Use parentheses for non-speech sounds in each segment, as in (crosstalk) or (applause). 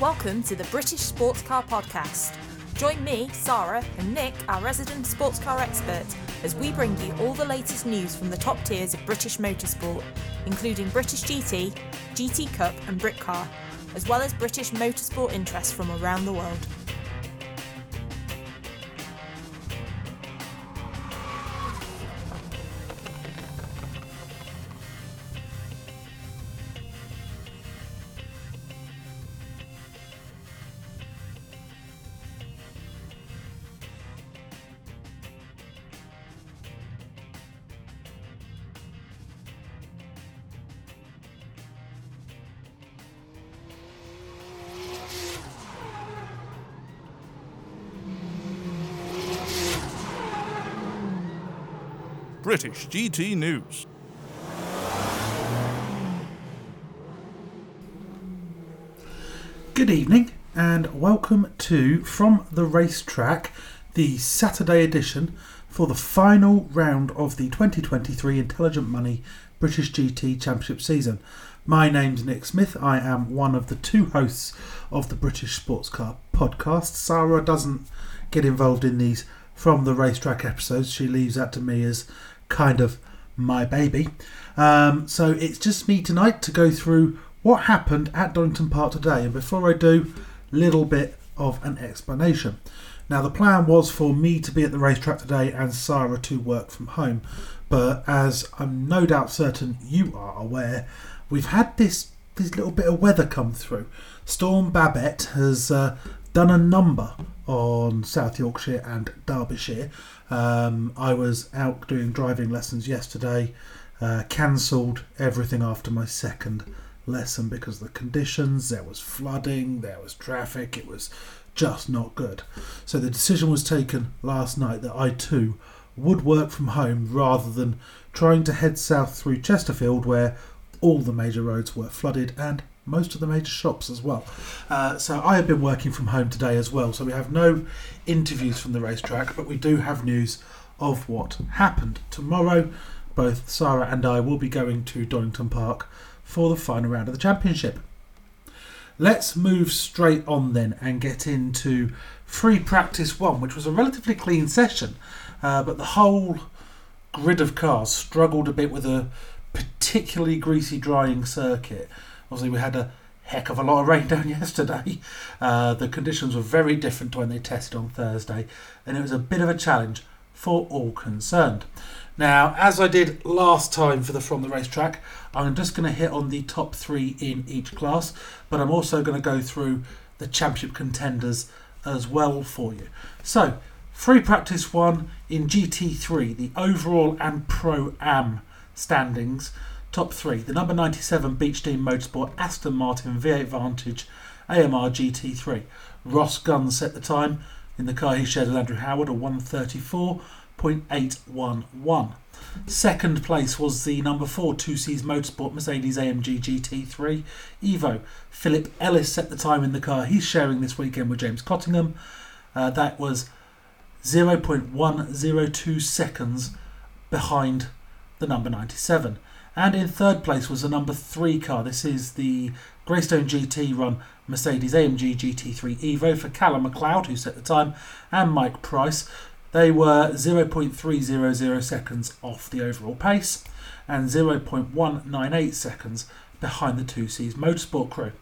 Welcome to the British Sports Car Podcast. Join me, Sarah, and Nick, our resident sports car expert, as we bring you all the latest news from the top tiers of British motorsport, including British GT, GT Cup, and Britcar, as well as British motorsport interests from around the world. British GT News. Good evening and welcome to From the Racetrack, the Saturday edition for the final round of the 2023 Intelligent Money British GT Championship season. My name's Nick Smith. I am one of the two hosts of the British Sports Car podcast. Sarah doesn't get involved in these from the racetrack episodes. She leaves that to me as kind of my baby. Um, so it's just me tonight to go through what happened at Donington Park today. And before I do, little bit of an explanation. Now the plan was for me to be at the racetrack today and Sarah to work from home, but as I'm no doubt certain you are aware, we've had this this little bit of weather come through. Storm Babet has uh, done a number on South Yorkshire and Derbyshire. Um, I was out doing driving lessons yesterday, uh, cancelled everything after my second lesson because the conditions there was flooding, there was traffic, it was just not good. So the decision was taken last night that I too would work from home rather than trying to head south through Chesterfield where all the major roads were flooded and most of the major shops as well. Uh, so I have been working from home today as well. So we have no interviews from the racetrack, but we do have news of what happened. Tomorrow, both Sarah and I will be going to Donington Park for the final round of the championship. Let's move straight on then and get into free practice one, which was a relatively clean session, uh, but the whole grid of cars struggled a bit with a particularly greasy drying circuit. Obviously, we had a heck of a lot of rain (laughs) down yesterday. Uh, the conditions were very different when they tested on Thursday, and it was a bit of a challenge for all concerned. Now, as I did last time for the From the Racetrack, I'm just going to hit on the top three in each class, but I'm also going to go through the championship contenders as well for you. So, free practice one in GT3, the overall and pro am standings. Top three the number 97 Beech Dean Motorsport Aston Martin V8 Vantage AMR GT3. Ross Gunn set the time in the car he shared with Andrew Howard, a 134.811. Second place was the number four Two Seas Motorsport Mercedes AMG GT3 Evo. Philip Ellis set the time in the car he's sharing this weekend with James Cottingham. Uh, that was 0.102 seconds behind the number 97. And in third place was the number three car. This is the Greystone GT run Mercedes AMG GT3 Evo for Callum McLeod, who set the time, and Mike Price. They were 0.300 seconds off the overall pace and 0.198 seconds behind the 2 Seas Motorsport crew.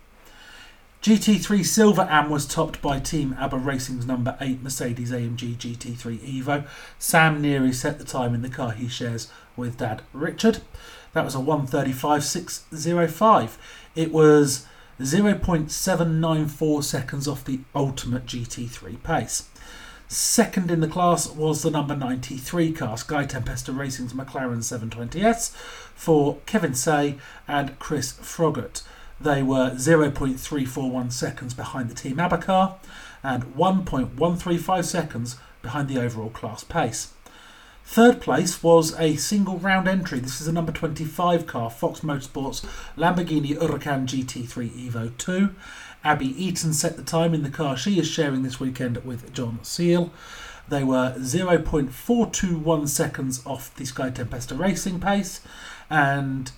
GT3 Silver Am was topped by Team ABBA Racing's number 8 Mercedes AMG GT3 Evo. Sam Neary set the time in the car he shares with Dad Richard. That was a 135.605. It was 0.794 seconds off the ultimate GT3 pace. Second in the class was the number 93 car, Sky Tempesta Racing's McLaren 720S, for Kevin Tse and Chris Froggatt. They were 0.341 seconds behind the Team ABBA car and 1.135 seconds behind the overall class pace. Third place was a single round entry. This is a number 25 car, Fox Motorsports Lamborghini Huracan GT3 Evo 2. Abby Eaton set the time in the car she is sharing this weekend with John Seal. They were 0.421 seconds off the Sky Tempesta racing pace and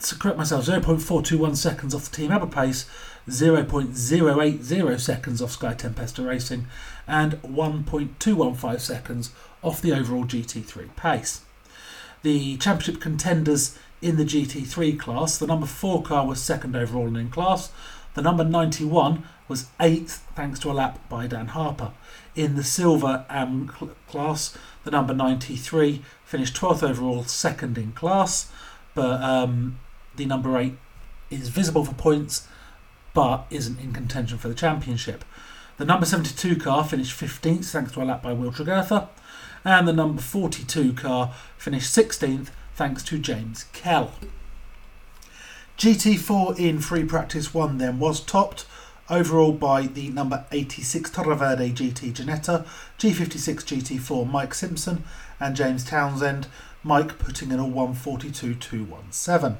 to correct myself, 0.421 seconds off the Team Abba pace, 0.080 seconds off Sky Tempesta Racing, and 1.215 seconds off the overall GT3 pace. The championship contenders in the GT3 class, the number 4 car was second overall and in class, the number 91 was 8th thanks to a lap by Dan Harper. In the silver AM class, the number 93 finished 12th overall, second in class, but um, the number 8 is visible for points but isn't in contention for the championship. The number 72 car finished 15th thanks to a lap by Will Tregurtha, and the number 42 car finished 16th thanks to James Kell. GT4 in free practice 1 then was topped overall by the number 86 Toro Verde GT Ginetta, G56 GT4 Mike Simpson, and James Townsend, Mike putting in a 142.217.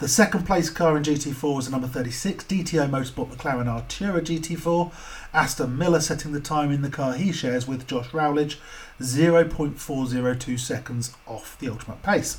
The second place car in GT4 was the number 36 DTO Motorsport McLaren Artura GT4. Aston Miller setting the time in the car he shares with Josh Rowledge, 0.402 seconds off the ultimate pace.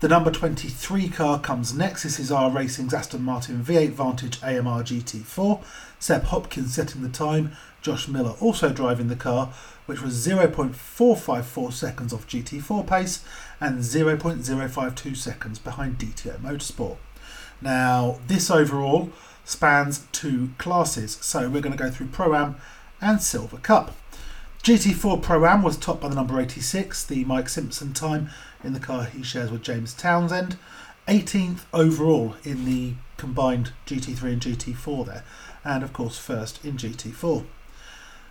The number 23 car comes next. This is R Racing's Aston Martin V8 Vantage AMR GT4. Seb Hopkins setting the time, Josh Miller also driving the car, which was 0.454 seconds off GT4 pace and 0.052 seconds behind DTO Motorsport. Now, this overall spans two classes, so we're going to go through Pro Am and Silver Cup. GT4 Pro Am was topped by the number 86, the Mike Simpson time in the car he shares with James Townsend. 18th overall in the combined GT3 and GT4 there, and of course, first in GT4.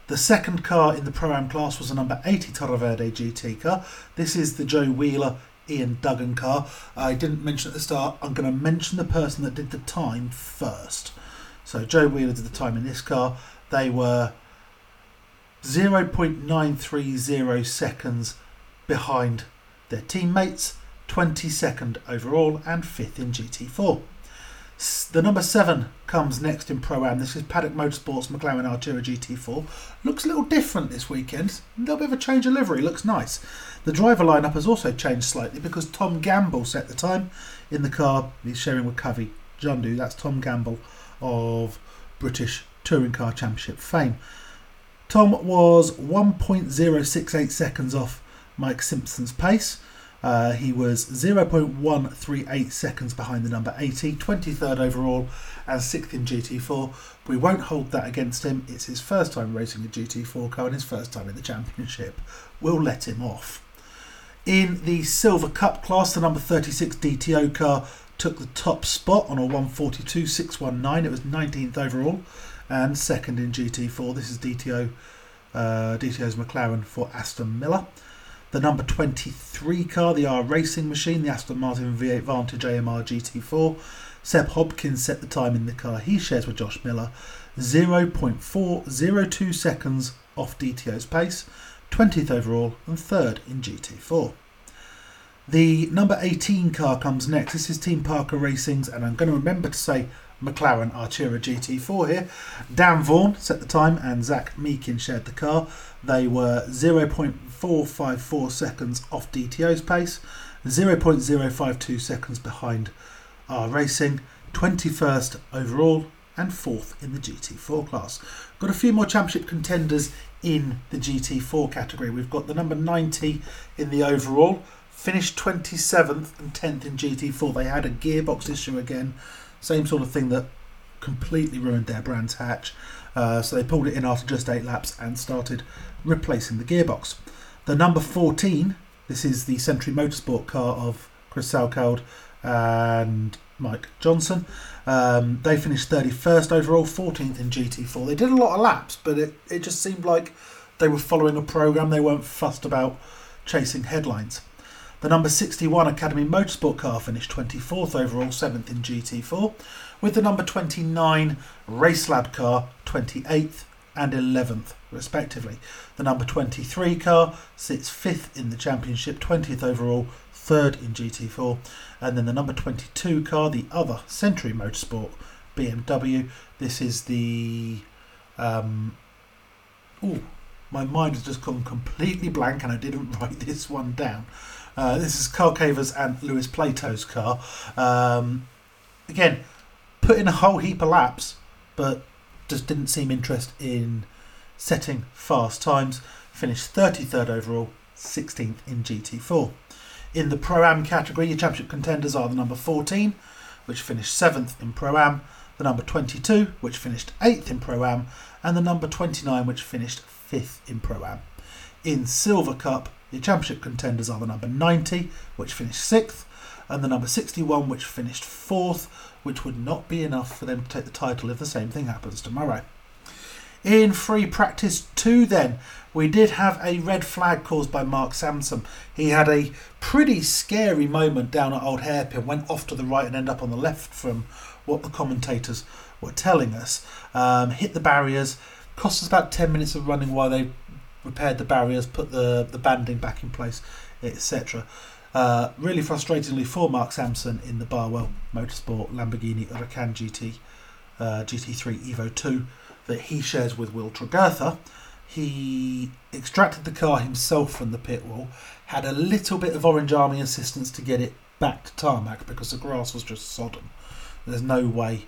The second car in the Pro Am class was a number 80 Toro Verde GT car. This is the Joe Wheeler Ian Duggan car. I didn't mention at the start, I'm going to mention the person that did the time first. So, Joe Wheeler did the time in this car. They were 0.930 seconds behind their teammates, 22nd overall, and 5th in GT4. The number seven comes next in Pro Am. This is Paddock Motorsports McLaren Artura GT4. Looks a little different this weekend. A little bit of a change of livery. Looks nice. The driver lineup has also changed slightly because Tom Gamble set the time in the car. He's sharing with Kavi Jundu. That's Tom Gamble of British Touring Car Championship fame. Tom was 1.068 seconds off Mike Simpson's pace. Uh, he was 0.138 seconds behind the number 80, 23rd overall, and 6th in GT4. We won't hold that against him. It's his first time racing a GT4 car and his first time in the championship. We'll let him off. In the Silver Cup class, the number 36 DTO car took the top spot on a 142.619. It was 19th overall and second in GT4. This is DTO, uh, DTO's McLaren for Aston Miller. The number 23 car, the R Racing Machine, the Aston Martin V8 Vantage AMR GT4. Seb Hopkins set the time in the car he shares with Josh Miller, 0.402 seconds off DTO's pace, 20th overall and 3rd in GT4. The number 18 car comes next. This is Team Parker Racing's, and I'm going to remember to say McLaren Artura GT4 here. Dan Vaughan set the time, and Zach Meakin shared the car. They were 0.454 seconds off DTO's pace, 0.052 seconds behind R Racing, 21st overall, and 4th in the GT4 class. Got a few more championship contenders in the GT4 category. We've got the number 90 in the overall, finished 27th and 10th in GT4. They had a gearbox issue again, same sort of thing that completely ruined their Brands Hatch. Uh, so they pulled it in after just eight laps and started replacing the gearbox. The number 14, this is the Century Motorsport car of Chris Salkeld and Mike Johnson. Um, they finished 31st overall, 14th in GT4. They did a lot of laps, but it, it just seemed like they were following a program. They weren't fussed about chasing headlines. The number 61 Academy Motorsport car finished 24th overall, 7th in GT4, with the number 29 Racelab car 28th and 11th, respectively. The number 23 car sits 5th in the championship, 20th overall, 3rd in GT4, and then the number 22 car, the other Century Motorsport BMW. This is the. Um, oh, my mind has just gone completely blank and I didn't (laughs) write this one down. Uh, this is Carl Cavers and Lewis Plato's car. Um, again, put in a whole heap of laps, but just didn't seem interest in setting fast times. Finished 33rd overall, 16th in GT4. In the Pro Am category, your championship contenders are the number 14, which finished 7th in Pro Am, the number 22, which finished 8th in Pro Am, and the number 29, which finished 5th in Pro Am. In Silver Cup, your championship contenders are the number 90, which finished 6th, and the number 61, which finished 4th, which would not be enough for them to take the title if the same thing happens tomorrow. In free practice 2, then, we did have a red flag caused by Mark Samson. He had a pretty scary moment down at Old Hairpin, went off to the right and ended up on the left from what the commentators were telling us. Um, hit the barriers, cost us about 10 minutes of running while they repaired the barriers, put the, the banding back in place, etc. Uh, really frustratingly for Mark Sampson in the Barwell Motorsport Lamborghini Huracan GT uh, GT3 Evo 2 that he shares with Will Tregurtha. He extracted the car himself from the pit wall, had a little bit of Orange Army assistance to get it back to tarmac because the grass was just sodden. There's no way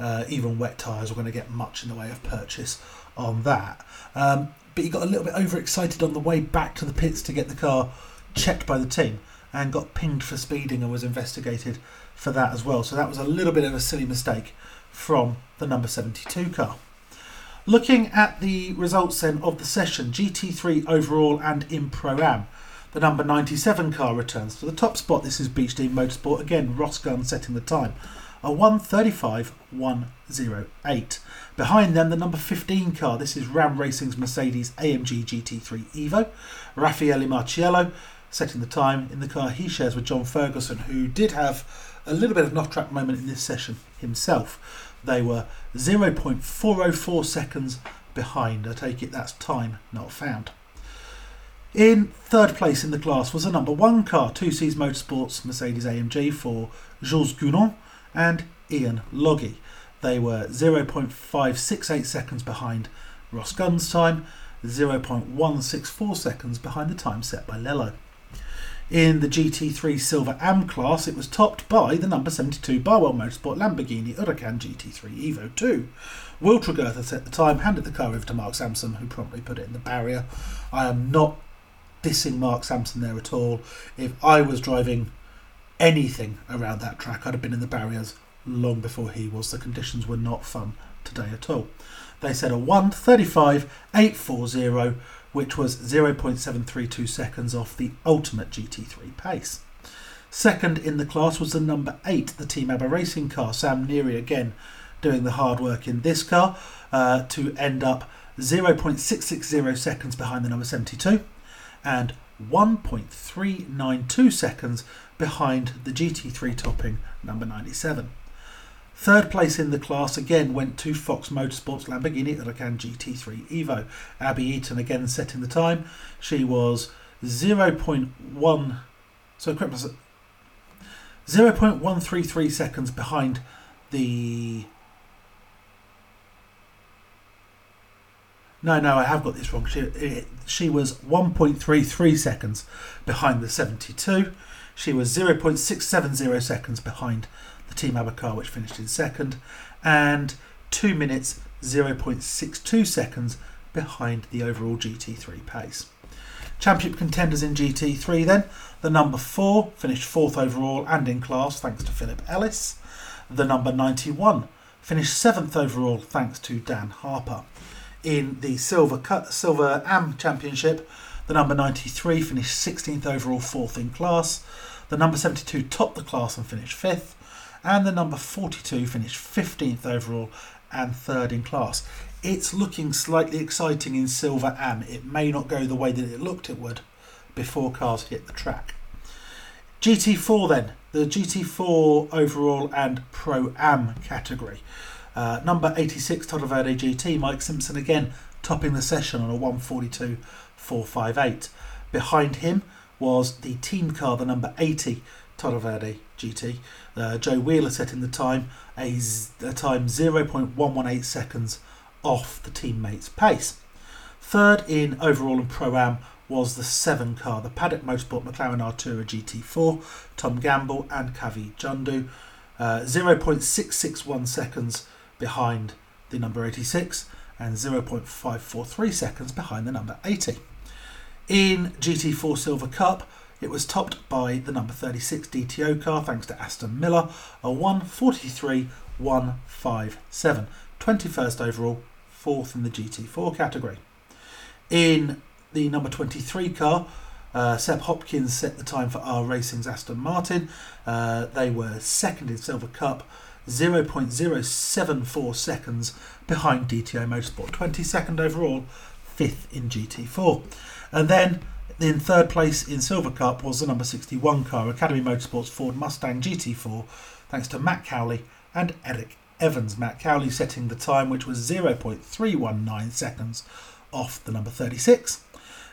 uh, even wet tyres were going to get much in the way of purchase on that. Um, but he got a little bit overexcited on the way back to the pits to get the car checked by the team and got pinged for speeding and was investigated for that as well. So that was a little bit of a silly mistake from the number 72 car. Looking at the results then of the session, GT3 overall and in Pro Am, the number 97 car returns to the top spot. This is Beech Dean Motorsport again. Ross Gunn setting the time a 135.108. Behind them, the number 15 car. This is Ram Racing's Mercedes AMG GT3 Evo. Raffaele Marciello setting the time in the car he shares with John Ferguson, who did have a little bit of knock track moment in this session himself. They were 0.404 seconds behind. I take it that's time not found. In third place in the class was a number one car, 2 Seas Motorsports Mercedes AMG for Jules Gounon and Ian Loggie. They were 0.568 seconds behind Ross Gunn's time, 0.164 seconds behind the time set by Lello. In the GT3 Silver AM class, it was topped by the number 72 Barwell Motorsport Lamborghini Huracan GT3 Evo 2. Will Tregurtha set the time, handed the car over to Mark Sampson, who promptly put it in the barrier. I am not dissing Mark Sampson there at all. If I was driving anything around that track, I'd have been in the barriers long before he was. The conditions were not fun today at all. They said a 1:35.840, which was 0.732 seconds off the ultimate GT3 pace. Second in the class was the number 8, the Team ABBA racing car, Sam Neary again doing the hard work in this car uh, to end up 0.660 seconds behind the number 72 and 1.392 seconds behind the GT3 topping number 97. Third place in the class again went to Fox Motorsports Lamborghini Huracan GT3 Evo. Abby Eaton again setting the time. She was 0.1 so 0.133 seconds behind the No, no, I have got this wrong. She, she was 1.33 seconds behind the 72. She was 0.670 seconds behind the Team Abba car, which finished in second, and 2 minutes 0.62 seconds behind the overall GT3 pace. Championship contenders in GT3 then. The number 4 finished 4th overall and in class thanks to Philip Ellis. The number 91 finished 7th overall thanks to Dan Harper. In the Silver Cut, Silver Am Championship, the number 93 finished 16th overall, 4th in class. The number 72 topped the class and finished 5th. And the number 42 finished 15th overall and 3rd in class. It's looking slightly exciting in Silver Am. It may not go the way that it looked it would before cars hit the track. GT4 then, the GT4 overall and Pro Am category. Uh, number 86 Toro Verde GT, Mike Simpson again topping the session on a 142.458. Behind him was the team car, the number 80 Toro Verde GT. Uh, Joe Wheeler setting the time, a, a time 0.118 seconds off the teammates' pace. Third in overall and Pro Am was the seven car, the Paddock Motorsport McLaren Artura GT4, Tom Gamble and Kavi Jundu, uh, 0.661 seconds behind the number 86 and 0.543 seconds behind the number 80. In GT4 Silver Cup, it was topped by the number 36 DTO car thanks to Aston Miller, a 143.157, 21st overall, fourth in the GT4 category. In the number 23 car, uh, Seb Hopkins set the time for R Racing's Aston Martin. Uh, they were second in Silver Cup, 0.074 seconds behind DTO Motorsport, 22nd overall, fifth in GT4. And then in third place in Silver Cup was the number 61 car, Academy Motorsports Ford Mustang GT4, thanks to Matt Cowley and Eric Evans. Matt Cowley setting the time, which was 0.319 seconds off the number 36,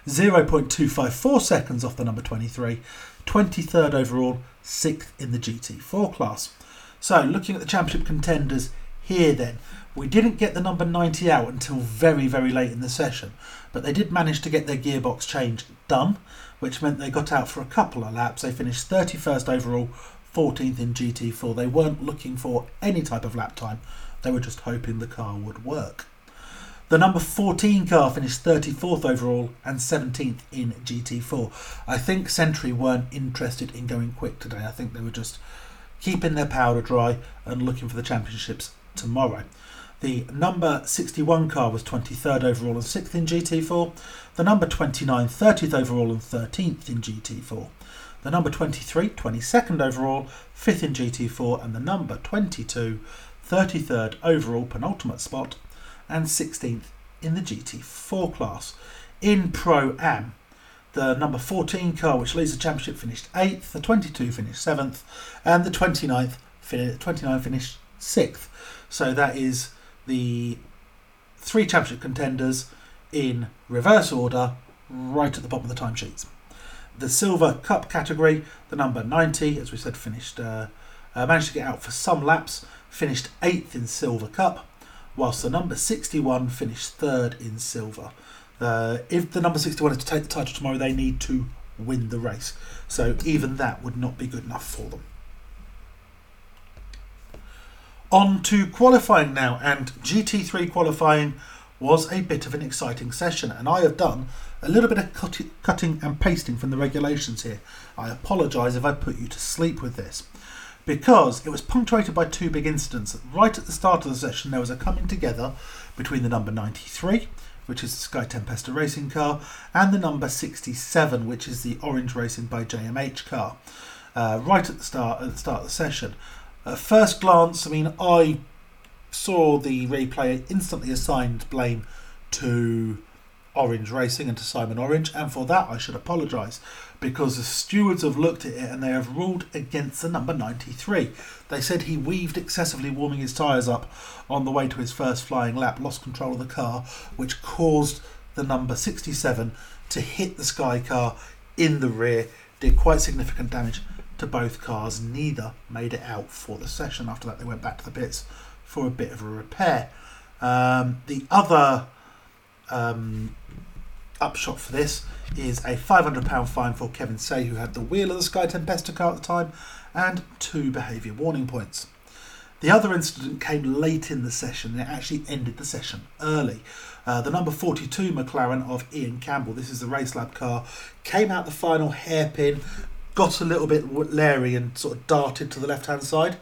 0.254 seconds off the number 23, 23rd overall, 6th in the GT4 class. So, looking at the championship contenders here, then, we didn't get the number 90 out until very, very late in the session, but they did manage to get their gearbox change done, which meant they got out for a couple of laps. They finished 31st overall, 14th in GT4. They weren't looking for any type of lap time, they were just hoping the car would work. The number 14 car finished 34th overall and 17th in GT4. I think Century weren't interested in going quick today. I think they were just keeping their powder dry and looking for the championships tomorrow. The number 61 car was 23rd overall and 6th in GT4. The number 29, 30th overall and 13th in GT4. The number 23, 22nd overall, 5th in GT4. And the number 22, 33rd overall, penultimate spot, and 16th in the GT4 class. In Pro Am, the number 14 car, which leads the championship, finished 8th, the 22 finished 7th, and the 29th 29 finished 6th. So that is the three championship contenders in reverse order, right at the bottom of the timesheets. The Silver Cup category, the number 90, as we said, finished uh, uh, managed to get out for some laps, finished eighth in Silver Cup, whilst the number 61 finished third in Silver. Uh, if the number 61 is to take the title tomorrow, they need to win the race. So even that would not be good enough for them. On to qualifying now, and GT3 qualifying was a bit of an exciting session, and I have done a little bit of cut- cutting and pasting from the regulations here. I apologise if I put you to sleep with this, because it was punctuated by two big incidents. Right at the start of the session, there was a coming together between the number 93, which is the Sky Tempesta racing car, and the number 67, which is the Orange Racing by JMH car. Uh, right at the start at the start of the session, at first glance, I mean, I saw the replay instantly assigned blame to Orange Racing and to Simon Orange, and for that I should apologise because the stewards have looked at it and they have ruled against the number 93. They said he weaved excessively, warming his tyres up on the way to his first flying lap, lost control of the car, which caused the number 67 to hit the Sky car in the rear, did quite significant damage to both cars. Neither made it out for the session. After that, they went back to the pits for a bit of a repair. Um, the other um, upshot for this is a £500 fine for Kevin Tse, who had the wheel of the Sky Tempesta car at the time, and two behaviour warning points. The other incident came late in the session it actually ended the session early. Uh, the number 42 McLaren of Ian Campbell, this is the Race Lab car, came out the final hairpin, got a little bit leery and sort of darted to the left hand side.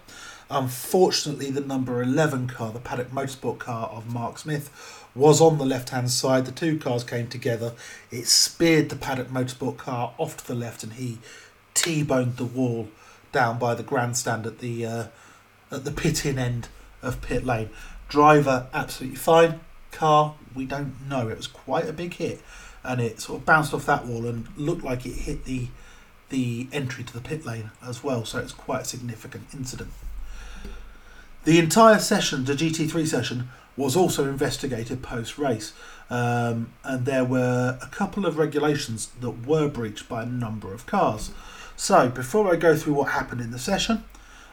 Unfortunately, the number 11 car, the Paddock Motorsport car of Mark Smith, was on the left hand side. The two cars came together. It speared the Paddock Motorsport car off to the left and he T boned the wall down by the grandstand at the uh, at the pit in end of pit lane. Driver absolutely fine. Car, we don't know. It was quite a big hit and it sort of bounced off that wall and looked like it hit the the entry to the pit lane as well, so it's quite a significant incident. The entire session, the GT3 session, was also investigated post race, um, and there were a couple of regulations that were breached by a number of cars. So, before I go through what happened in the session,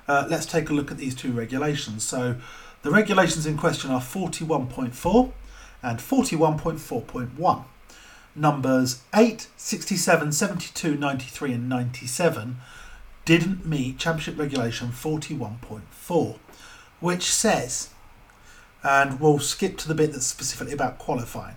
uh, let's take a look at these two regulations. So, the regulations in question are 41.4 and 41.4.1. numbers 8, 67, 72, 93, and 97 didn't meet Championship Regulation 41.4, which says, and we'll skip to the bit that's specifically about qualifying.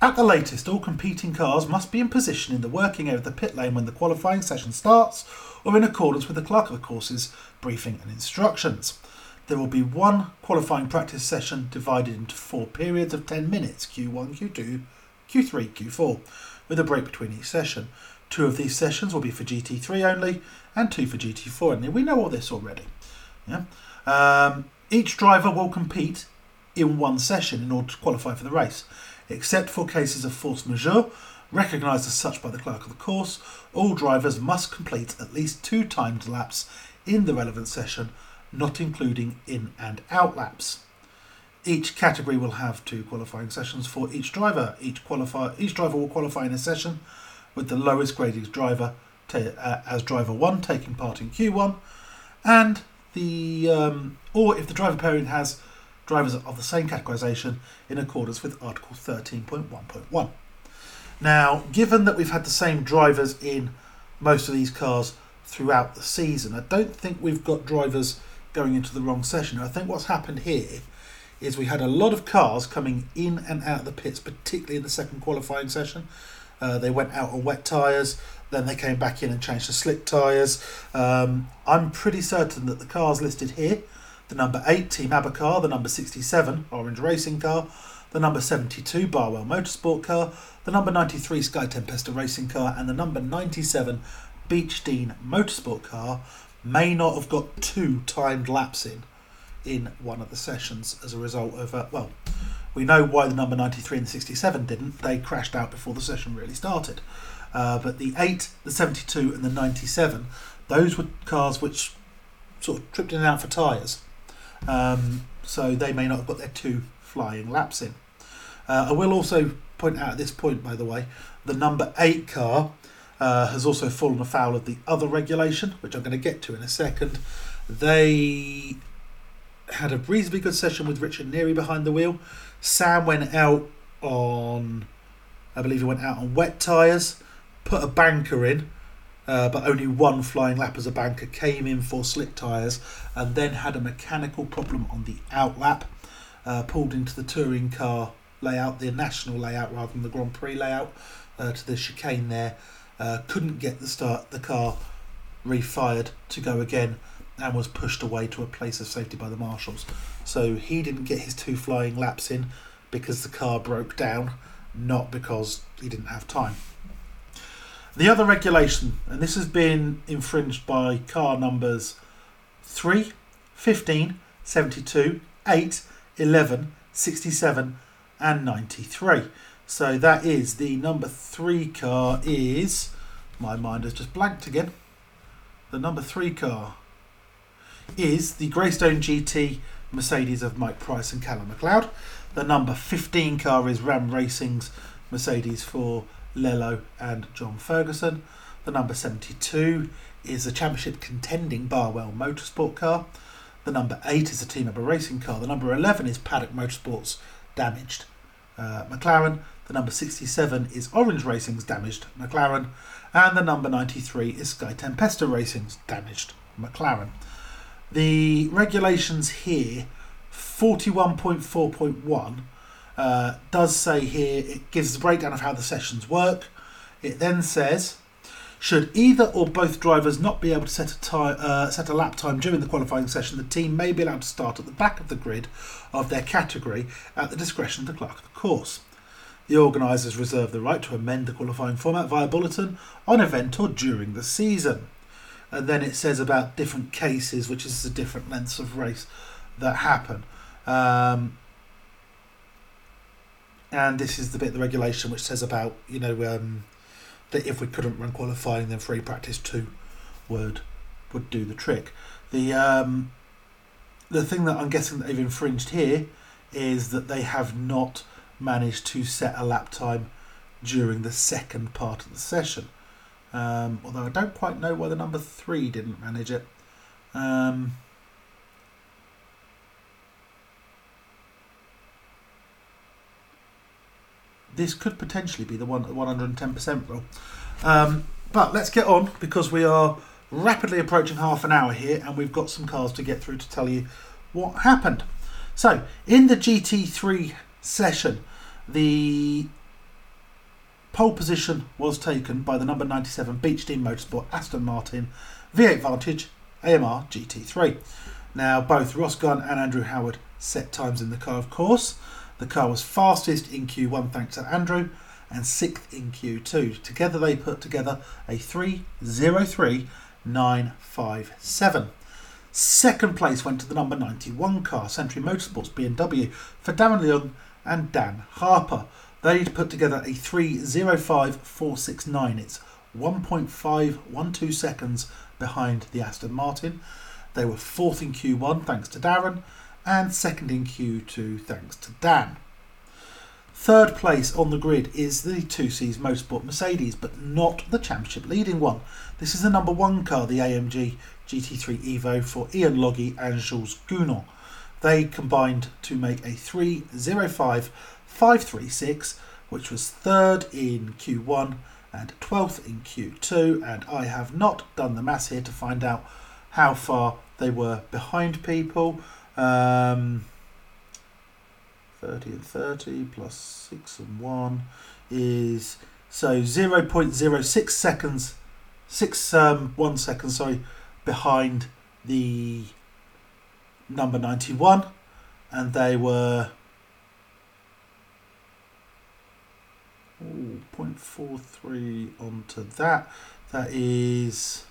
At the latest, all competing cars must be in position in the working area of the pit lane when the qualifying session starts, or in accordance with the clerk of the course's briefing and instructions. There will be one qualifying practice session divided into four periods of 10 minutes Q1, Q2, Q3, Q4, with a break between each session. Two of these sessions will be for GT3 only, and two for GT4 only. We know all this already. Yeah. Um, each driver will compete in one session in order to qualify for the race except for cases of force majeure recognised as such by the clerk of the course, all drivers must complete at least two timed laps in the relevant session, not including in and out laps. Each category will have two qualifying sessions for each driver. Each qualify each driver will qualify in a session with the lowest graded driver ta- uh, as driver one taking part in Q1, and the um, or if the driver pairing has drivers of the same categorisation in accordance with Article 13.1.1. Now, given that we've had the same drivers in most of these cars throughout the season, I don't think we've got drivers going into the wrong session. I think what's happened here is we had a lot of cars coming in and out of the pits, particularly in the second qualifying session. Uh, they went out on wet tyres, then they came back in and changed to slick tyres. Um, I'm pretty certain that the cars listed here the number 8 Team Abba car, the number 67 Orange Racing Car, the number 72 Barwell Motorsport Car, the number 93 Sky Tempesta Racing Car, and the number 97 Beech Dean Motorsport Car may not have got two timed laps in in one of the sessions as a result of, uh, well, we know why the number 93 and the 67 didn't. They crashed out before the session really started. Uh, but the 8, the 72, and the 97, those were cars which sort of tripped in and out for tyres. Um, so they may not have got their two flying laps in. Uh, I will also point out at this point, by the way, the number eight car uh, has also fallen afoul of the other regulation, which I'm going to get to in a second. They had a reasonably good session with Richard Neary behind the wheel. Sam went out on, I believe he went out on wet tyres, put a banker in, uh, but only one flying lap as a banker came in for slick tyres and then had a mechanical problem on the out lap. Uh, pulled into the touring car layout, the national layout rather than the Grand Prix layout, uh, to the chicane there. Uh, couldn't get the start the car refired to go again and was pushed away to a place of safety by the marshals. So he didn't get his two flying laps in because the car broke down, not because he didn't have time. The other regulation, and this has been infringed by car numbers 3, 15, 72, 8, 11, 67, and 93. So that is the number 3 car is. My mind has just blanked again. The number 3 car is the Greystone GT Mercedes of Mike Price and Callum McLeod. The number 15 car is Ram Racing's Mercedes for Lello and John Ferguson. The number 72 is a championship contending Barwell Motorsport car. The number 8 is a Team Abba racing car. The number 11 is Paddock Motorsports damaged uh, McLaren. The number 67 is Orange Racing's damaged McLaren. And the number 93 is Sky Tempesta Racing's damaged McLaren. The regulations here 41.4.1 uh, does say here it gives the breakdown of how the sessions work. It then says, should either or both drivers not be able to set a time, uh, set a lap time during the qualifying session, the team may be allowed to start at the back of the grid of their category at the discretion of the clerk of the course. The organisers reserve the right to amend the qualifying format via bulletin on event or during the season. And then it says about different cases, which is the different lengths of race that happen. Um, and this is the bit of the regulation which says about you know um, that if we couldn't run qualifying, then free practice two would would do the trick. The um, the thing that I'm guessing that they've infringed here is that they have not managed to set a lap time during the second part of the session. Um, although I don't quite know why the number three didn't manage it. Um, this could potentially be the one 110% rule. Um, but let's get on because we are rapidly approaching half an hour here and we've got some cars to get through to tell you what happened. So, in the GT3 session, the pole position was taken by the number 97 Beech Dean Motorsport Aston Martin V8 Vantage AMR GT3. Now, both Ross Gunn and Andrew Howard set times in the car, of course. The car was fastest in Q1 thanks to Andrew and sixth in Q2. Together they put together a 3.03.957. Second place went to the number 91 car, Century Motorsports BMW, for Darren Leung and Dan Harper. They put together a 3.05.469. It's 1.512 seconds behind the Aston Martin. They were fourth in Q1 thanks to Darren and second in Q2 thanks to Dan. Third place on the grid is the 2 Seas Motorsport Mercedes, but not the championship leading one. This is the number one car, the AMG GT3 Evo for Ian Loggie and Jules Gounon. They combined to make a 3.05.536, which was third in Q1 and 12th in Q2. And I have not done the maths here to find out how far they were behind people. Um, 30 and 30 plus 6 and 1 is so 0.06 seconds 6 um, 1 second sorry behind the number 91 and they were ooh, 0.43 onto that that is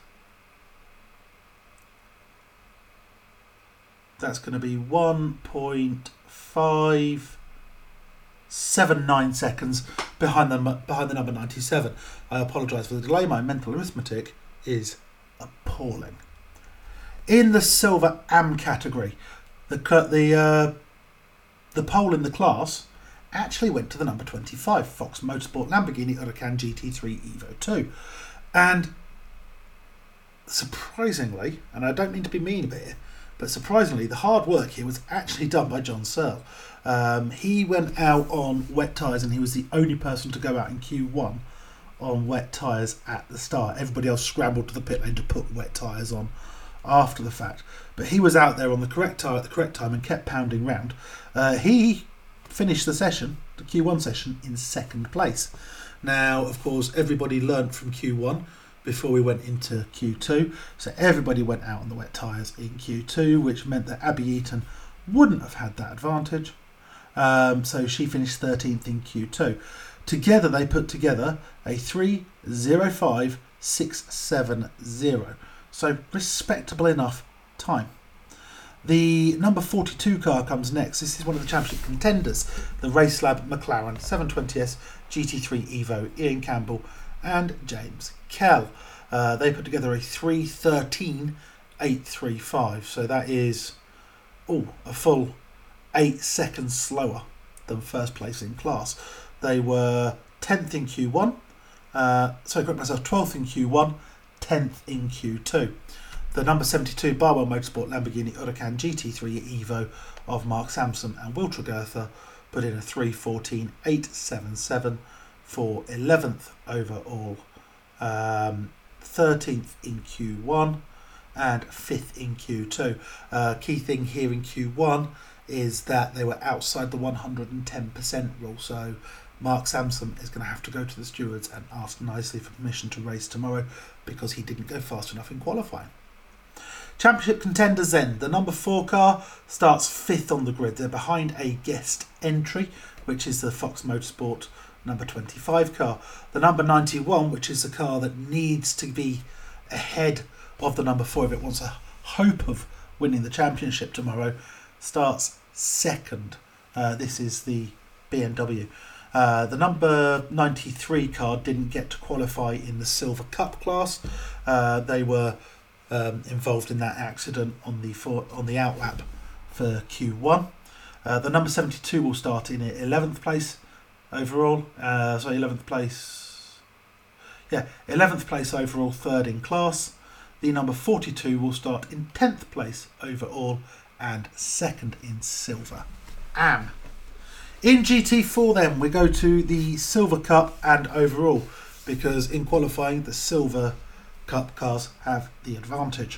that's going to be 1.579 seconds behind the behind the number 97. I apologise for the delay. My mental arithmetic is appalling. In the silver AM category, the the uh, the pole in the class actually went to the number 25 Fox Motorsport Lamborghini Huracan GT3 Evo 2, and surprisingly, and I don't mean to be mean here, but surprisingly, the hard work here was actually done by John Searle. Um, he went out on wet tyres and he was the only person to go out in Q1 on wet tyres at the start. Everybody else scrambled to the pit lane to put wet tyres on after the fact. But he was out there on the correct tyre at the correct time and kept pounding round. Uh, he finished the session, the Q1 session, in second place. Now, of course, everybody learnt from Q1 before we went into Q2. So everybody went out on the wet tyres in Q2, which meant that Abby Eaton wouldn't have had that advantage. Um, so she finished 13th in Q2. Together, they put together a 3.05.670. So respectable enough time. The number 42 car comes next. This is one of the championship contenders, the Racelab McLaren 720S GT3 Evo, Ian Campbell and James Kell. Uh, they put together a 313.835, so that is oh a full eight seconds slower than first place in class. They were 10th in Q1, uh, sorry, correct myself, 12th in Q1, 10th in Q2. The number 72 Barwell Motorsport Lamborghini Huracan GT3 Evo of Mark Sampson and Will Tregurtha put in a 314.877 for 11th overall, um, 13th in Q1, and 5th in Q2. Uh, key thing here in Q1 is that they were outside the 110% rule, so Mark Sampson is going to have to go to the stewards and ask nicely for permission to race tomorrow because he didn't go fast enough in qualifying. Championship contenders then. The number four car starts fifth on the grid. They're behind a guest entry, which is the Fox Motorsport number 25 car. The number 91, which is the car that needs to be ahead of the number 4 if it wants a hope of winning the championship tomorrow, starts second. Uh, this is the BMW. Uh, the number 93 car didn't get to qualify in the Silver Cup class. Uh, they were um, involved in that accident on the for, on the outlap for Q1. Uh, the number 72 will start in 11th place overall. Uh, so 11th place. Yeah, 11th place overall, third in class. The number 42 will start in 10th place overall and second in silver. AM. In GT4, then we go to the Silver Cup and overall because in qualifying the Silver Cup cars have the advantage.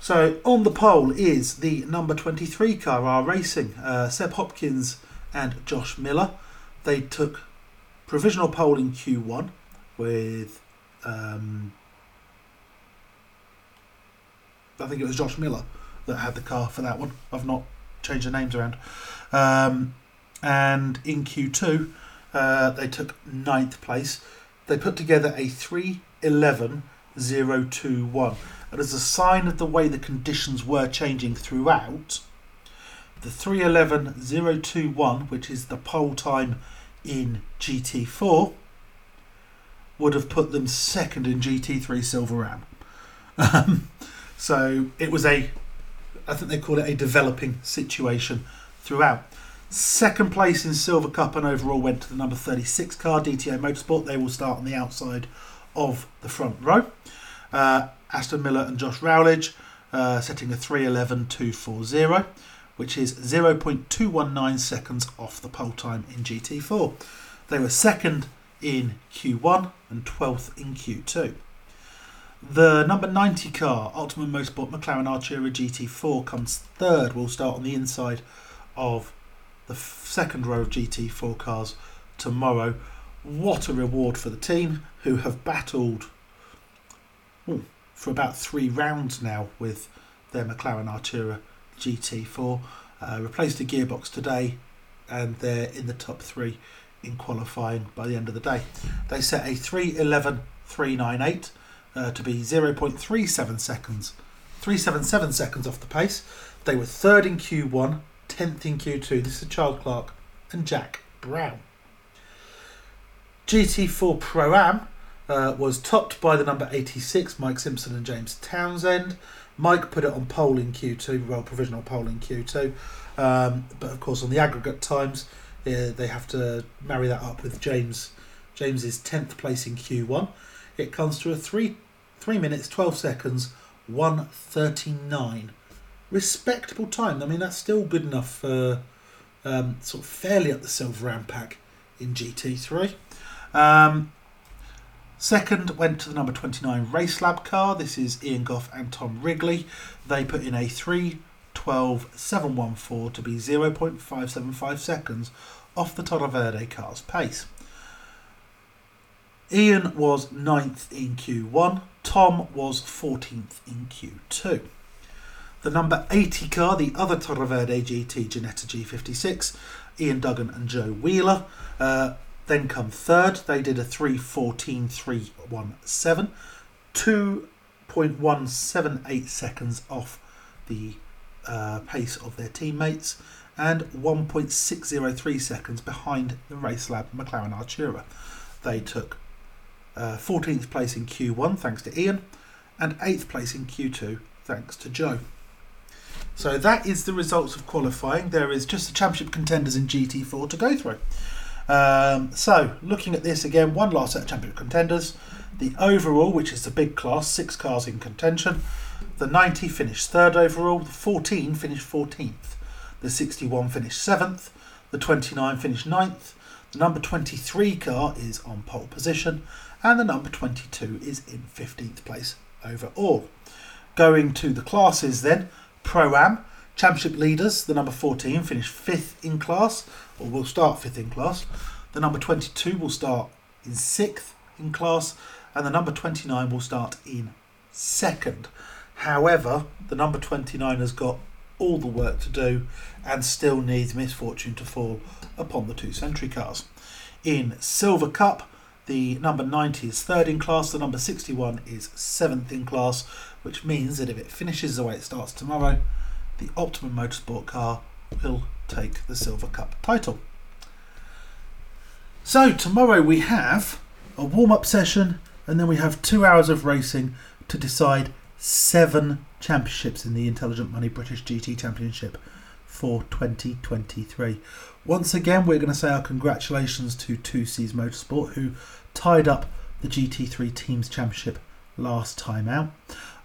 So on the pole is the number 23 car, R Racing, uh, Seb Hopkins and Josh Miller. They took provisional pole in Q1 with, um, I think it was Josh Miller that had the car for that one. I've not changed the names around. Um, and in Q2, uh, they took ninth place. They put together a 3.11.021. And as a sign of the way the conditions were changing throughout, the 3.11.021, which is the pole time in GT4, would have put them second in GT3 Silver Am. Um, so it was a, I think they call it a developing situation throughout. Second place in Silver Cup and overall went to the number 36 car, DTO Motorsport. They will start on the outside of the front row. Uh, Aston Miller and Josh Rowledge uh, setting a 3.11.240, which is 0.219 seconds off the pole time in GT4. They were second in Q1 and 12th in Q2. The number 90 car, Optimum Motorsport McLaren Artura GT4, comes third. We'll start on the inside of the second row of GT4 cars tomorrow. What a reward for the team who have battled ooh, for about three rounds now with their McLaren Artura GT4. Uh, replaced a gearbox today and they're in the top three in qualifying by the end of the day. They set a 3.11.398 uh, to be 0.37 seconds, 377 seconds off the pace. They were third in Q1, 10th in Q2. This is Charles Clark and Jack Brown. GT4 Pro Am uh, was topped by the number 86, Mike Simpson and James Townsend. Mike put it on pole in Q2, well, provisional pole in Q2. Um, but of course, on the aggregate times, they have to marry that up with James James's 10th place in Q1. It comes to a 3, 3 minutes, 12 seconds, 139 respectable time. I mean, that's still good enough for um, sort of fairly at the silver round pack in GT3. Um, second went to the number 29 Race Lab car. This is Ian Goff and Tom Wrigley. They put in a 3.12.714 to be 0.575 seconds off the Toro Verde car's pace. Ian was 9th in Q1, Tom was 14th in Q2. The number 80 car, the other Toro Verde GT Ginetta G56, Ian Duggan and Joe Wheeler. Uh, then come third. They did a 3.14.317, 2.178 seconds off the uh, pace of their teammates, and 1.603 seconds behind the Race Lab McLaren Artura. They took uh, 14th place in Q1 thanks to Ian, and 8th place in Q2 thanks to Joe. So that is the results of qualifying. There is just the championship contenders in GT4 to go through. Um, so looking at this again, one last set of championship contenders. The overall, which is the big class, six cars in contention. The 90 finished third overall. The 14 finished 14th. The 61 finished seventh. The 29 finished ninth. The number 23 car is on pole position, and the number 22 is in 15th place overall. Going to the classes then. Pro Am. Championship leaders, the number 14 finished fifth in class, or will start fifth in class. The number 22 will start in sixth in class, and the number 29 will start in second. However, the number 29 has got all the work to do and still needs misfortune to fall upon the two Century cars. In Silver Cup, the number 90 is third in class, the number 61 is seventh in class, which means that if it finishes the way it starts tomorrow, the Optimum Motorsport car will take the Silver Cup title. So, tomorrow we have a warm up session and then we have two hours of racing to decide seven championships in the Intelligent Money British GT Championship for 2023. Once again, we're going to say our congratulations to 2 Seas Motorsport who tied up the GT3 Teams Championship last time out.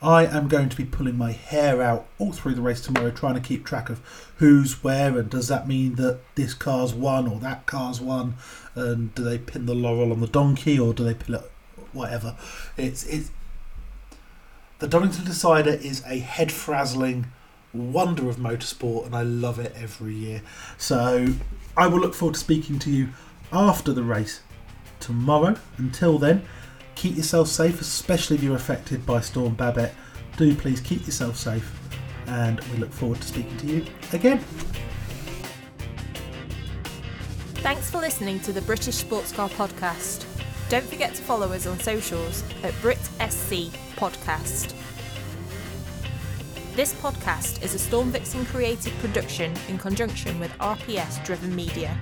I am going to be pulling my hair out all through the race tomorrow, trying to keep track of who's where, and does that mean that this car's won or that car's won, and do they pin the laurel on the donkey or do they pin it whatever? It's it's the Donington Decider is a head frazzling wonder of motorsport, and I love it every year. So I will look forward to speaking to you after the race tomorrow. Until then, keep yourself safe, especially if you're affected by Storm Babet. Do please keep yourself safe, and we look forward to speaking to you again. Thanks for listening to the British Sports Car Podcast. Don't forget to follow us on socials at BritSC Podcast. This podcast is a Storm Vixen created production in conjunction with RPS Driven Media.